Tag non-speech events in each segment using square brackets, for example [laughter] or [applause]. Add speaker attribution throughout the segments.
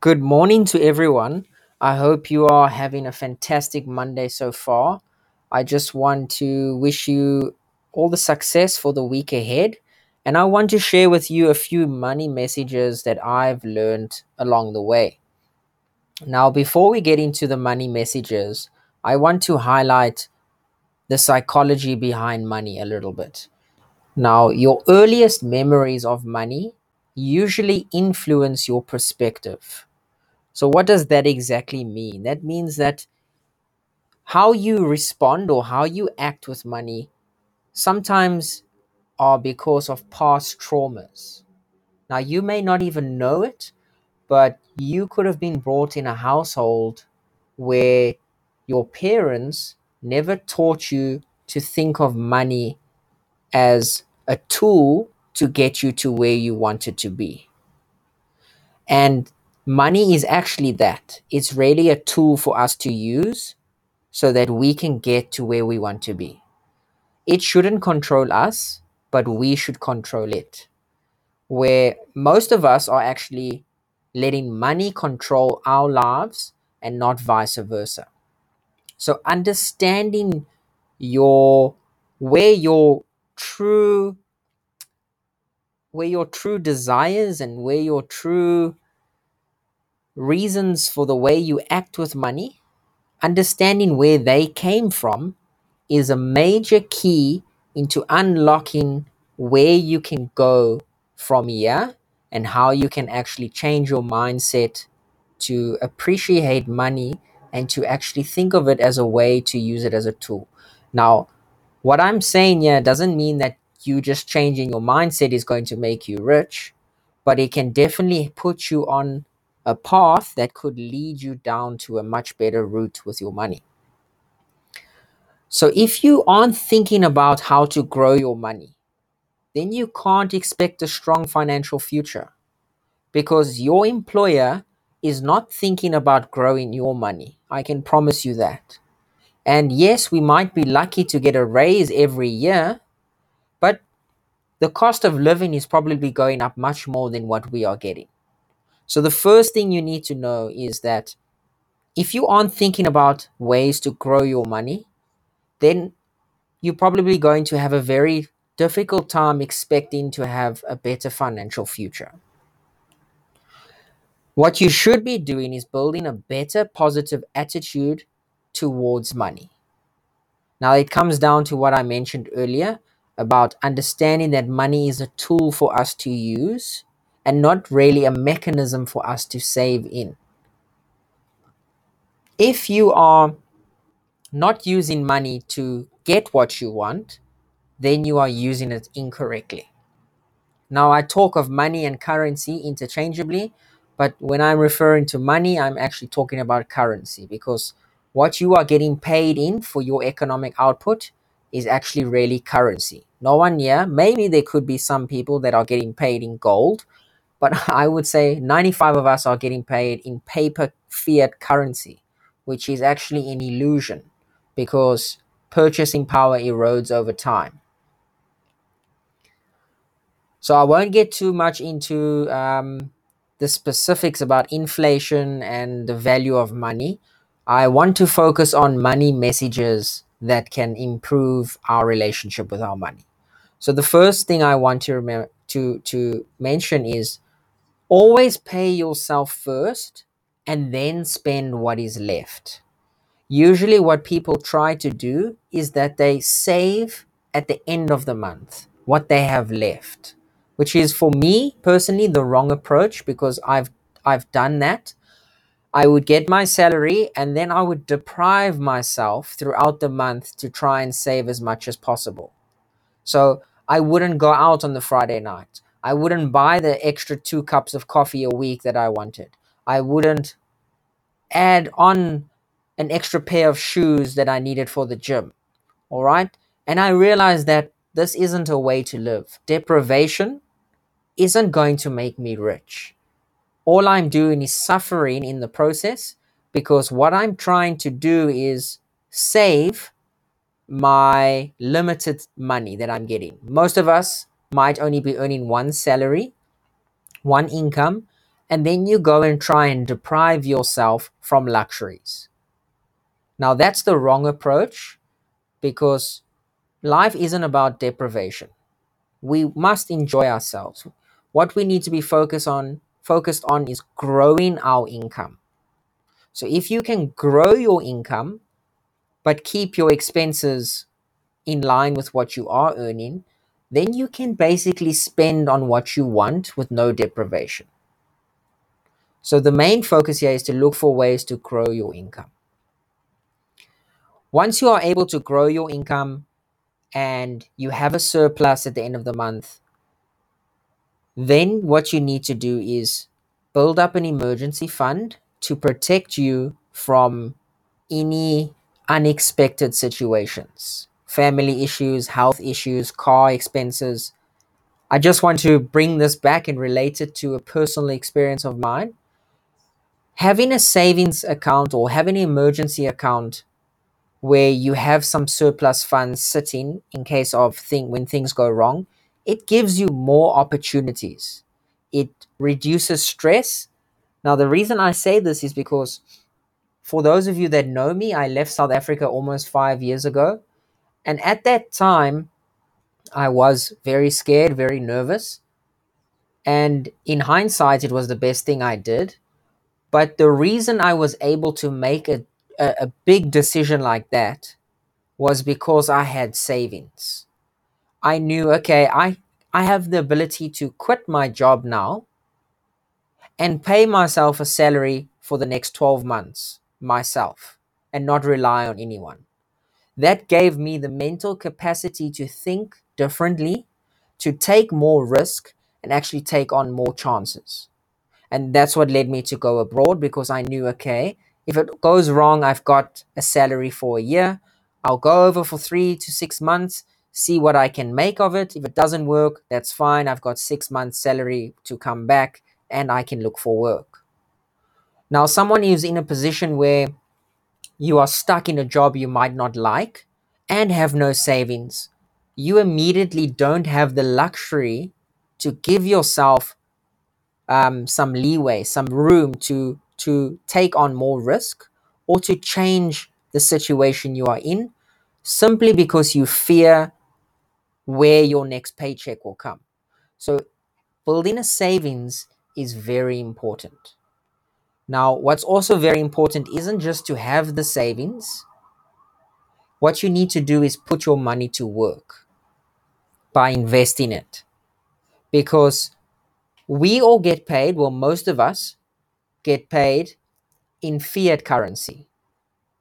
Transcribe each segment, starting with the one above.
Speaker 1: Good morning to everyone. I hope you are having a fantastic Monday so far. I just want to wish you all the success for the week ahead. And I want to share with you a few money messages that I've learned along the way. Now, before we get into the money messages, I want to highlight the psychology behind money a little bit. Now, your earliest memories of money usually influence your perspective so, what does that exactly mean? That means that how you respond or how you act with money sometimes are because of past traumas. Now, you may not even know it, but you could have been brought in a household where your parents never taught you to think of money as a tool to get you to where you wanted to be. And money is actually that. It's really a tool for us to use so that we can get to where we want to be. It shouldn't control us, but we should control it. Where most of us are actually letting money control our lives and not vice versa. So understanding your where your true where your true desires and where your true reasons for the way you act with money, understanding where they came from is a major key into unlocking where you can go from here and how you can actually change your mindset to appreciate money and to actually think of it as a way to use it as a tool. Now, what I'm saying here doesn't mean that you just changing your mindset is going to make you rich, but it can definitely put you on a path that could lead you down to a much better route with your money. So if you aren't thinking about how to grow your money, then you can't expect a strong financial future because your employer is not thinking about growing your money. I can promise you that. And yes, we might be lucky to get a raise every year, but the cost of living is probably going up much more than what we are getting. So the first thing you need to know is that if you aren't thinking about ways to grow your money, then you're probably going to have a very difficult time expecting to have a better financial future. What you should be doing is building a better positive attitude towards money. Now, it comes down to what I mentioned earlier about understanding that money is a tool for us to use and not really a mechanism for us to save in. If you are not using money to get what you want, then you are using it incorrectly. Now, I talk of money and currency interchangeably, but when I'm referring to money, I'm actually talking about currency because what you are getting paid in for your economic output is actually really currency. No one here, maybe there could be some people that are getting paid in gold, but [laughs] I would say 95 of us are getting paid in paper fiat currency, which is actually an illusion because purchasing power erodes over time. So I won't get too much into um, the specifics about inflation and the value of money. I want to focus on money messages that can improve our relationship with our money. So the first thing I want to remember to to mention is always pay yourself first and then spend what is left. Usually what people try to do is that they save at the end of the month what they have left, which is for me personally the wrong approach because I've I've done that I would get my salary and then I would deprive myself throughout the month to try and save as much as possible. So I wouldn't go out on the Friday night. I wouldn't buy the extra two cups of coffee a week that I wanted. I wouldn't add on an extra pair of shoes that I needed for the gym. All right. And I realized that this isn't a way to live. Deprivation isn't going to make me rich all I'm doing is suffering in the process because what I'm trying to do is save my limited money that I'm getting. Most of us might only be earning one salary, one income, and then you go and try and deprive yourself from luxuries. Now, that's the wrong approach because life isn't about deprivation. We must enjoy ourselves. What we need to be focused on focused on is growing our income. So if you can grow your income but keep your expenses in line with what you are earning, then you can basically spend on what you want with no deprivation. So the main focus here is to look for ways to grow your income. Once you are able to grow your income and you have a surplus at the end of the month, then what you need to do is build up an emergency fund to protect you from any unexpected situations family issues, health issues, car expenses. I just want to bring this back and relate it to a personal experience of mine. Having a savings account or having an emergency account where you have some surplus funds sitting in case of thing when things go wrong, it gives you more opportunities. It reduces stress. Now the reason I say this is because for those of you that know me, I left South Africa almost 5 years ago and at that time, I was very scared, very nervous. And in hindsight, it was the best thing I did. But the reason I was able to make a, a, a big decision like that was because I had savings. I knew, okay, I, I have the ability to quit my job now and pay myself a salary for the next 12 months myself and not rely on anyone that gave me the mental capacity to think differently, to take more risk, and actually take on more chances. And that's what led me to go abroad because I knew, okay, if it goes wrong, I've got a salary for a year. I'll go over for three to six months, see what I can make of it. If it doesn't work, that's fine. I've got six months' salary to come back and I can look for work. Now, someone who's in a position where you are stuck in a job you might not like and have no savings, you immediately don't have the luxury to give yourself um, some leeway, some room to to take on more risk or to change the situation you are in simply because you fear where your next paycheck will come. So building a savings is very important. Now, what's also very important isn't just to have the savings. What you need to do is put your money to work by investing it. Because we all get paid, well, most of us get paid in fiat currency,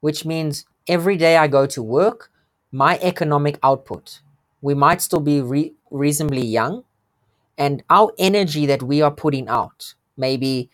Speaker 1: which means every day I go to work, my economic output, we might still be re- reasonably young, and our energy that we are putting out, maybe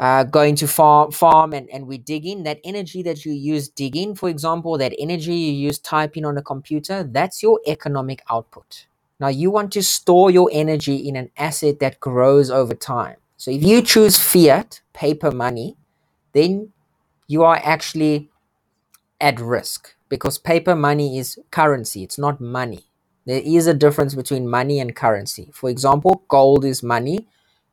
Speaker 1: uh, going to farm farm and, and we dig in. That energy that you use digging for example that energy you use typing on a computer that's your economic output. Now you want to store your energy in an asset that grows over time. So if you choose fiat paper money then you are actually at risk because paper money is currency. It's not money. There is a difference between money and currency. For example gold is money.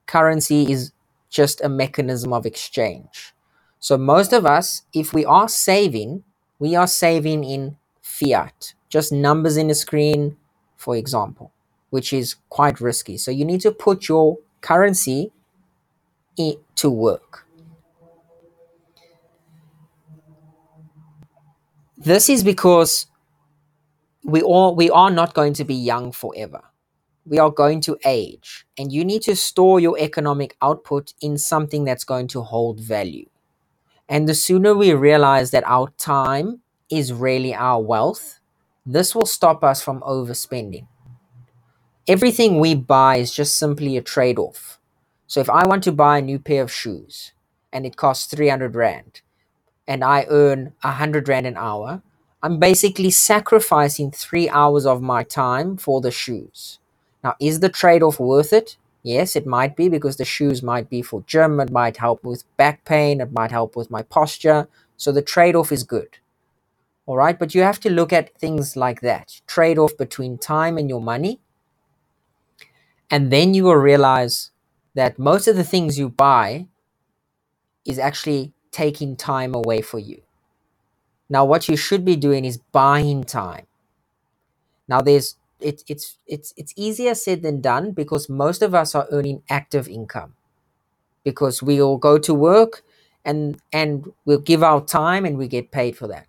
Speaker 1: Currency is just a mechanism of exchange. So most of us, if we are saving, we are saving in fiat, just numbers in a screen, for example, which is quite risky. So you need to put your currency to work. This is because we all we are not going to be young forever we are going to age and you need to store your economic output in something that's going to hold value. And the sooner we realize that our time is really our wealth, this will stop us from overspending. Everything we buy is just simply a trade off. So if I want to buy a new pair of shoes and it costs 300 Rand and I earn 100 Rand an hour, I'm basically sacrificing three hours of my time for the shoes. Now, is the trade off worth it? Yes, it might be because the shoes might be for gym, it might help with back pain, it might help with my posture. So the trade off is good. All right, but you have to look at things like that trade off between time and your money. And then you will realize that most of the things you buy is actually taking time away for you. Now, what you should be doing is buying time. Now, there's it, it's it's it's easier said than done because most of us are earning active income because we all go to work and and we'll give our time and we get paid for that.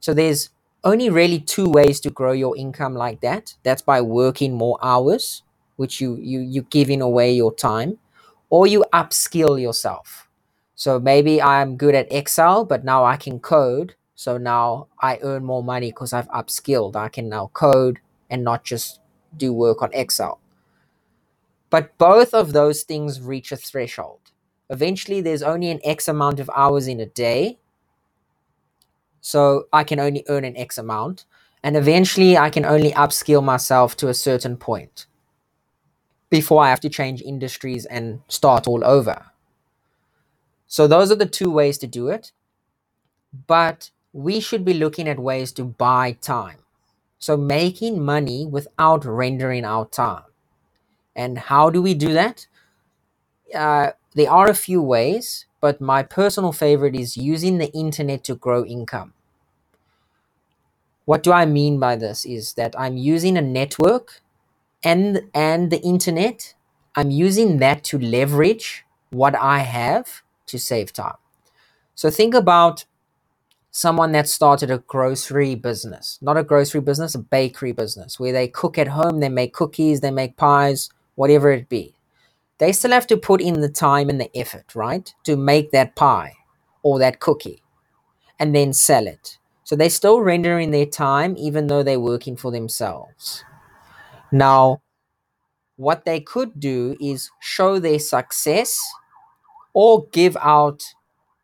Speaker 1: So there's only really two ways to grow your income like that. That's by working more hours, which you you you giving away your time, or you upskill yourself. So maybe I'm good at Excel, but now I can code. So now I earn more money because I've upskilled. I can now code and not just do work on Excel. But both of those things reach a threshold. Eventually, there's only an X amount of hours in a day. So I can only earn an X amount. And eventually, I can only upskill myself to a certain point before I have to change industries and start all over. So, those are the two ways to do it. But we should be looking at ways to buy time. So, making money without rendering our time. And how do we do that? Uh, there are a few ways, but my personal favorite is using the internet to grow income. What do I mean by this is that I'm using a network and and the internet, I'm using that to leverage what I have to save time. So think about someone that started a grocery business, not a grocery business, a bakery business where they cook at home, they make cookies, they make pies, whatever it be they still have to put in the time and the effort, right, to make that pie or that cookie and then sell it. So they're still rendering their time even though they're working for themselves. Now, what they could do is show their success or give out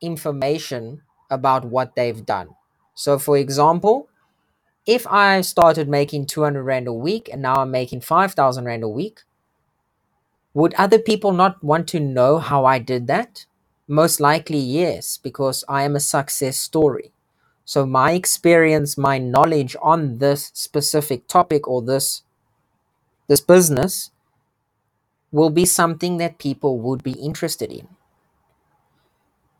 Speaker 1: information about what they've done. So, for example, if I started making 200 Rand a week and now I'm making 5,000 Rand a week, would other people not want to know how I did that? Most likely, yes, because I am a success story. So, my experience, my knowledge on this specific topic or this, this business will be something that people would be interested in.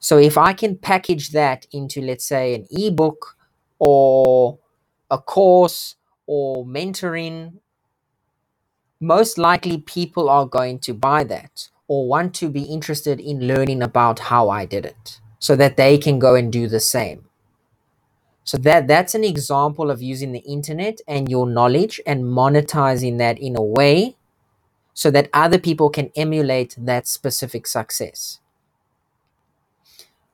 Speaker 1: So, if I can package that into, let's say, an ebook or a course or mentoring most likely people are going to buy that or want to be interested in learning about how I did it so that they can go and do the same. So that that's an example of using the internet and your knowledge and monetizing that in a way so that other people can emulate that specific success.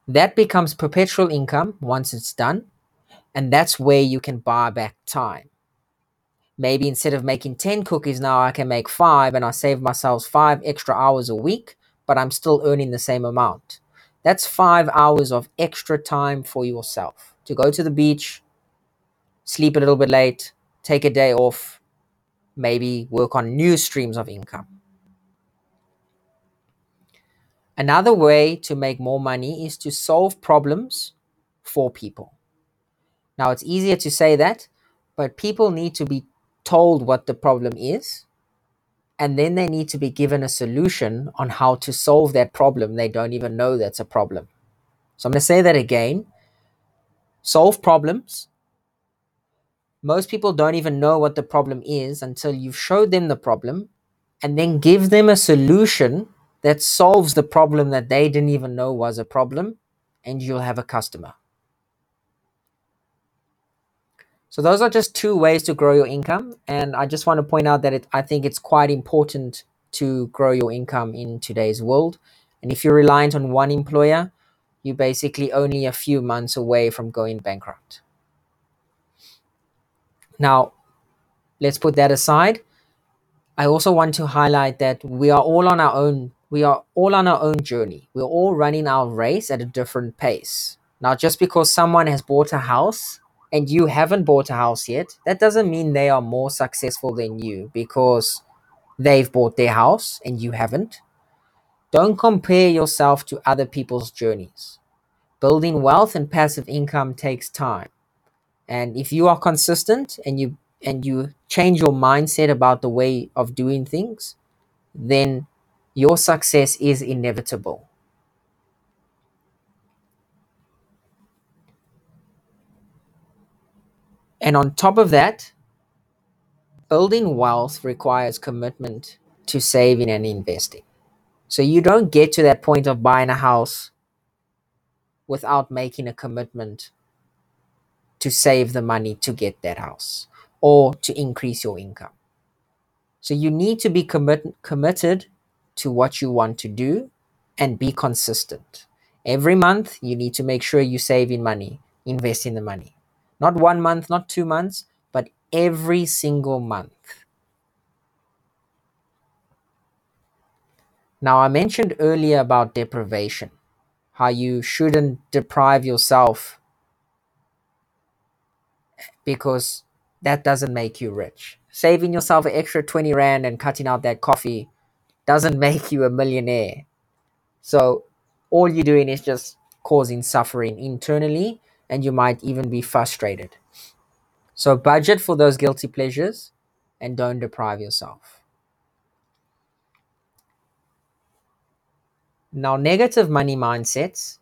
Speaker 1: That becomes perpetual income once it's done, and that's where you can buy back time. Maybe instead of making 10 cookies now i can make five and i save myself five extra hours a week but i'm still earning the same amount. That's five hours of extra time for yourself. To go to the beach sleep a little bit late take a day off maybe work on new streams of income another way to make more money is to solve problems for people. Now it's easier to say that but people need to be told what the problem is and then they need to be given a solution on how to solve that problem. They don't even know that's a problem. So i'm going to say that again. Solve problems. Most people don't even know what the problem is until you've showed them the problem and then give them a solution that solves the problem that they didn't even know was a problem and you'll have a customer So those are just two ways to grow your income, and I just want to point out that it, I think it's quite important to grow your income in today's world. And if you're reliant on one employer, you're basically only a few months away from going bankrupt. Now, let's put that aside. I also want to highlight that we are all on our own we are all on our own journey. We're all running our race at a different pace. Now, just because someone has bought a house and you haven't bought a house yet, that doesn't mean they are more successful than you because they've bought their house and you haven't. Don't compare yourself to other people's journeys. Building wealth and passive income takes time. And if you are consistent and you and you change your mindset about the way of doing things, then your success is inevitable. And on top of that, building wealth requires commitment to saving and investing. So you don't get to that point of buying a house without making a commitment to save the money to get that house or to increase your income. So you need to be commit- committed to what you want to do and be consistent. Every month, you need to make sure you save in money, invest in the money. Not one month, not two months, but every single month. Now, I mentioned earlier about deprivation, how you shouldn't deprive yourself because that doesn't make you rich. Saving yourself an extra 20 Rand and cutting out that coffee doesn't [laughs] make you a millionaire. So, all you're doing is just causing suffering internally, and you might even be frustrated. So, budget for those guilty pleasures and don't deprive yourself. Now, negative money mindsets.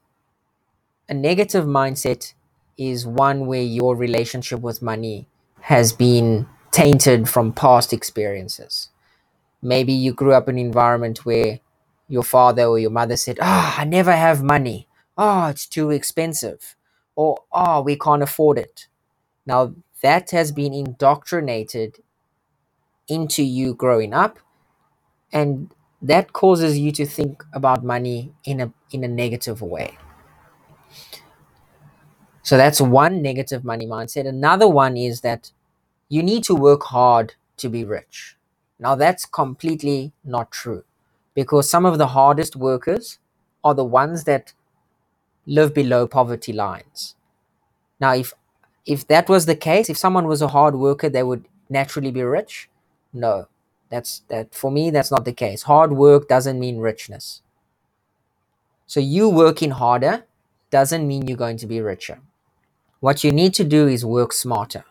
Speaker 1: A negative mindset is one where your relationship with money has been tainted from past experiences. Maybe you grew up in an environment where your father or your mother said, Ah, I never have money. Oh, it's too expensive. Or, Oh, we can't afford it. Now, that has been indoctrinated into you growing up, and that causes you to think about money in a, in a negative way. So that's one negative money mindset. Another one is that you need to work hard to be rich. Now, that's completely not true because some of the hardest workers are the ones that live below poverty lines. Now, if if that was the case, if someone was a hard worker, they would naturally be rich. No, that's that for me. That's not the case. Hard work doesn't mean richness. So you working harder doesn't mean you're going to be richer. What you need to do is work smarter.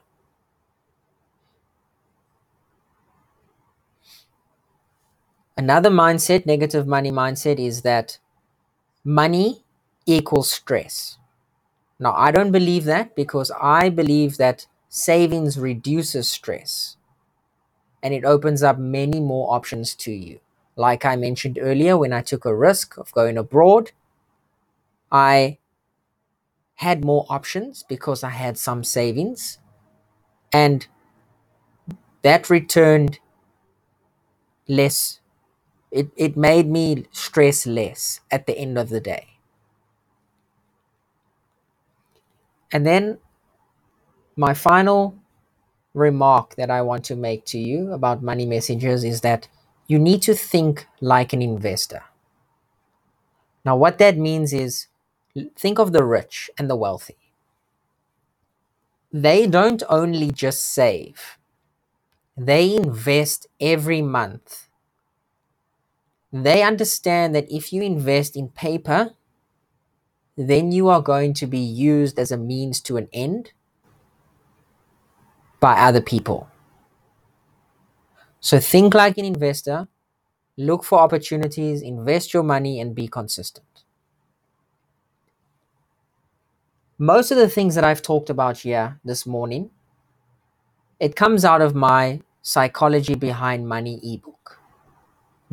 Speaker 1: Another mindset, negative money mindset, is that money equals stress. Now, I don't believe that because I believe that savings reduces stress and it opens up many more options to you. Like I mentioned earlier, when I took a risk of going abroad, I had more options because I had some savings and that returned less. It, it made me stress less at the end of the day. And then my final remark that I want to make to you about money messengers is that you need to think like an investor. Now, what that means is think of the rich and the wealthy. They don't only just save, they invest every month. They understand that if you invest in paper, then you are going to be used as a means to an end by other people. So think like an investor, look for opportunities, invest your money, and be consistent. Most of the things that I've talked about here this morning, it comes out of my Psychology Behind Money ebook.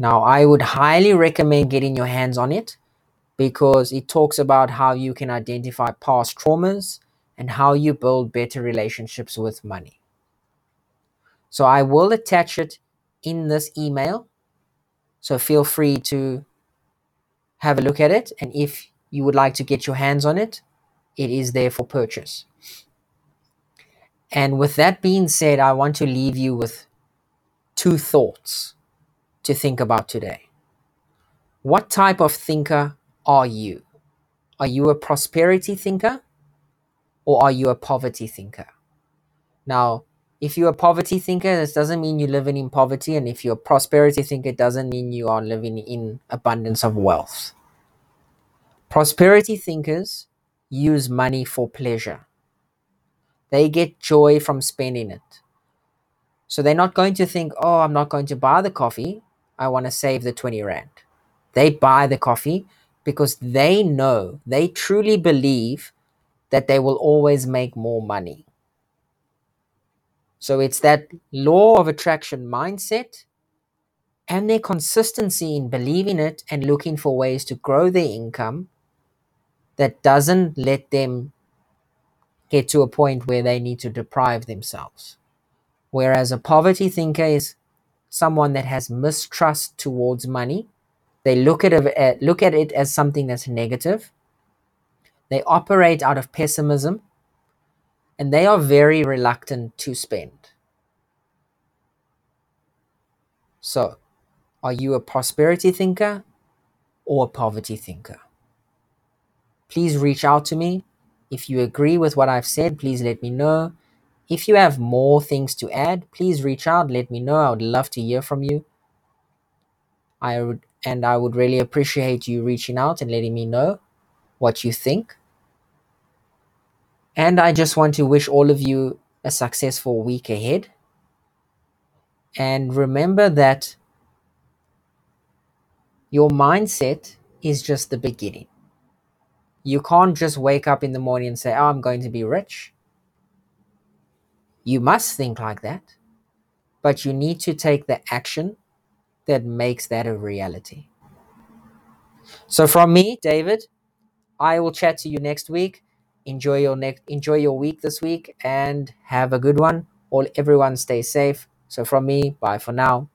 Speaker 1: Now, I would highly recommend getting your hands on it because it talks about how you can identify past traumas and how you build better relationships with money. So I will attach it in this email. So feel free to have a look at it. And if you would like to get your hands on it, it is there for purchase. And with that being said, I want to leave you with two thoughts to think about today. What type of thinker are you? Are you a prosperity thinker or are you a poverty thinker? Now, if you're a poverty thinker, this doesn't mean you're living in poverty. And if you're a prosperity thinker, it doesn't mean you are living in abundance of wealth. Prosperity thinkers use money for pleasure, they get joy from spending it. So they're not going to think, oh, I'm not going to buy the coffee. I want to save the 20 Rand. They buy the coffee because they know, they truly believe that they will always make more money. So it's that law of attraction mindset and their consistency in believing it and looking for ways to grow their income that doesn't let them get to a point where they need to deprive themselves. Whereas a poverty thinker is someone that has mistrust towards money. They look at it, uh, look at it as something that's negative. They operate out of pessimism and they are very reluctant to spend. So, are you a prosperity thinker or a poverty thinker? Please reach out to me. If you agree with what I've said, please let me know. If you have more things to add, please reach out, let me know. I would love to hear from you. I would and I would really appreciate you reaching out and letting me know what you think. And I just want to wish all of you a successful week ahead. And remember that your mindset is just the beginning. You can't just wake up in the morning and say, oh, I'm going to be rich. You must think like that, but you need to take the action that makes that a reality. So from me, David, I will chat to you next week. Enjoy your next enjoy your week this week and have a good one. All everyone stay safe. So from me, bye for now.